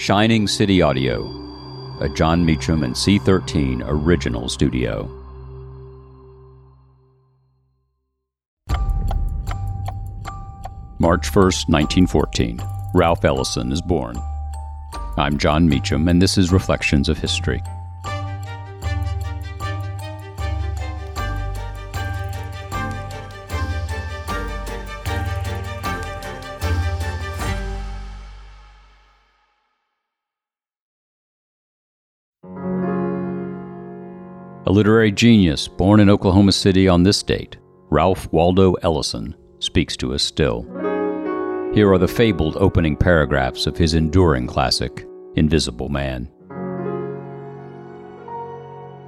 Shining City Audio, a Jon Meacham and C13 original studio. March 1st, 1914. Ralph Ellison is born. I'm Jon Meacham, and this is Reflections of History. A literary genius born in Oklahoma City on this date, Ralph Waldo Ellison, speaks to us still. Here are the fabled opening paragraphs of his enduring classic, Invisible Man.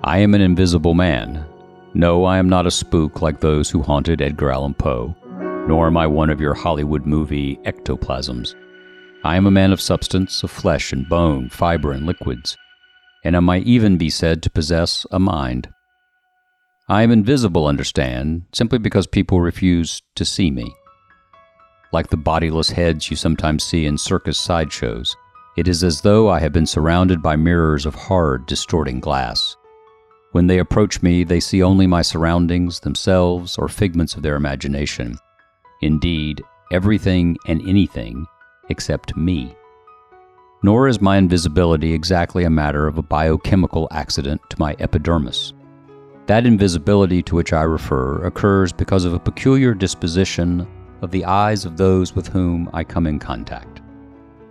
I am an invisible man. No, I am not a spook like those who haunted Edgar Allan Poe, nor am I one of your Hollywood movie ectoplasms. I am a man of substance, of flesh and bone, fiber and liquids and I might even be said to possess a mind. I am invisible, understand, simply because people refuse to see me. Like the bodiless heads you sometimes see in circus sideshows, it is as though I have been surrounded by mirrors of hard, distorting glass. When they approach me, they see only my surroundings, themselves, or figments of their imagination. Indeed, everything and anything except me. Nor is my invisibility exactly a matter of a biochemical accident to my epidermis. That invisibility to which I refer occurs because of a peculiar disposition of the eyes of those with whom I come in contact.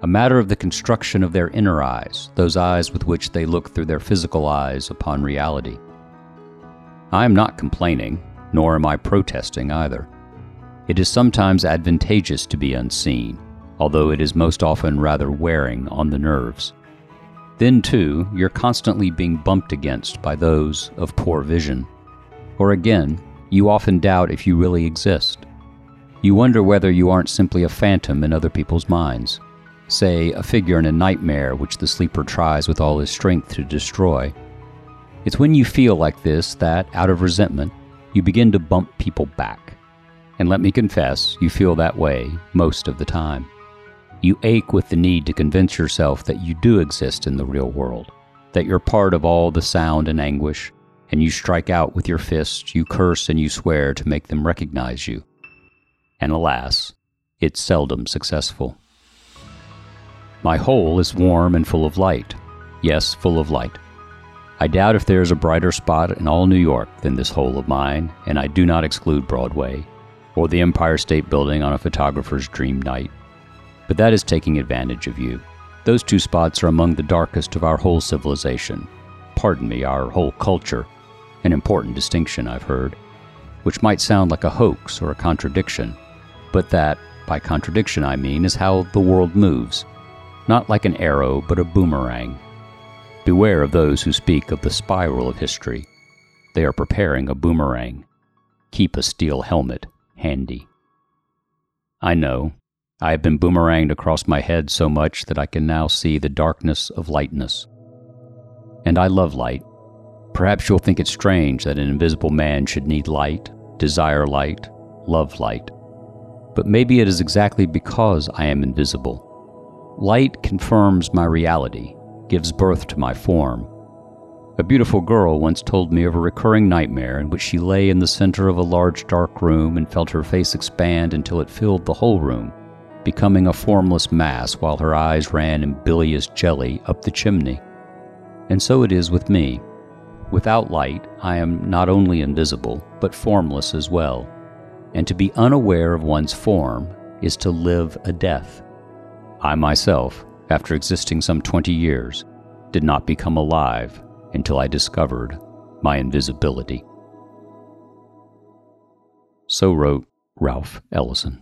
A matter of the construction of their inner eyes, those eyes with which they look through their physical eyes upon reality. I am not complaining, nor am I protesting either. It is sometimes advantageous to be unseen although it is most often rather wearing on the nerves. Then, too, you're constantly being bumped against by those of poor vision. Or again, you often doubt if you really exist. You wonder whether you aren't simply a phantom in other people's minds, say, a figure in a nightmare which the sleeper tries with all his strength to destroy. It's when you feel like this that, out of resentment, you begin to bump people back. And let me confess, you feel that way most of the time. You ache with the need to convince yourself that you do exist in the real world, that you're part of all the sound and anguish, and you strike out with your fists, you curse and you swear to make them recognize you. And alas, it's seldom successful. My hole is warm and full of light. Yes, full of light. I doubt if there is a brighter spot in all New York than this hole of mine, and I do not exclude Broadway, or the Empire State Building on a photographer's dream night but that is taking advantage of you. Those two spots are among the darkest of our whole civilization. Pardon me, our whole culture. An important distinction, I've heard, which might sound like a hoax or a contradiction, but that, by contradiction I mean, is how the world moves. Not like an arrow, but a boomerang. Beware of those who speak of the spiral of history. They are preparing a boomerang. Keep a steel helmet handy. I know, I have been boomeranged across my head so much that I can now see the darkness of lightness. And I love light. Perhaps you'll think it strange that an invisible man should need light, desire light, love light. But maybe it is exactly because I am invisible. Light confirms my reality, gives birth to my form. A beautiful girl once told me of a recurring nightmare in which she lay in the center of a large dark room and felt her face expand until it filled the whole room becoming a formless mass while her eyes ran in bilious jelly up the chimney. And so it is with me. Without light, I am not only invisible, but formless as well. And to be unaware of one's form is to live a death. I myself, after existing some 20 years, did not become alive until I discovered my invisibility. So wrote Ralph Ellison.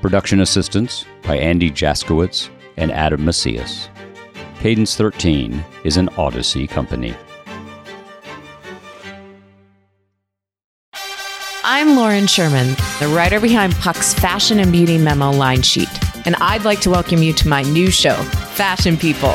Production assistance by Andy Jaskowitz and Adam Macias. Cadence 13 is an Odyssey company. I'm Lauren Sherman, the writer behind Puck's Fashion and Beauty Memo line sheet, and I'd like to welcome you to my new show, Fashion People.